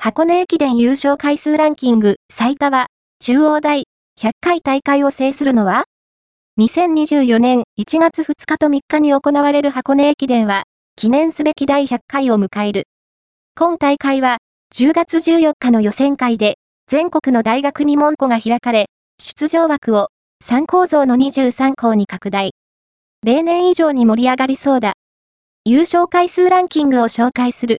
箱根駅伝優勝回数ランキング最多は、中央大、100回大会を制するのは ?2024 年1月2日と3日に行われる箱根駅伝は、記念すべき第100回を迎える。今大会は、10月14日の予選会で、全国の大学に門戸が開かれ、出場枠を3構造の23校に拡大。例年以上に盛り上がりそうだ。優勝回数ランキングを紹介する。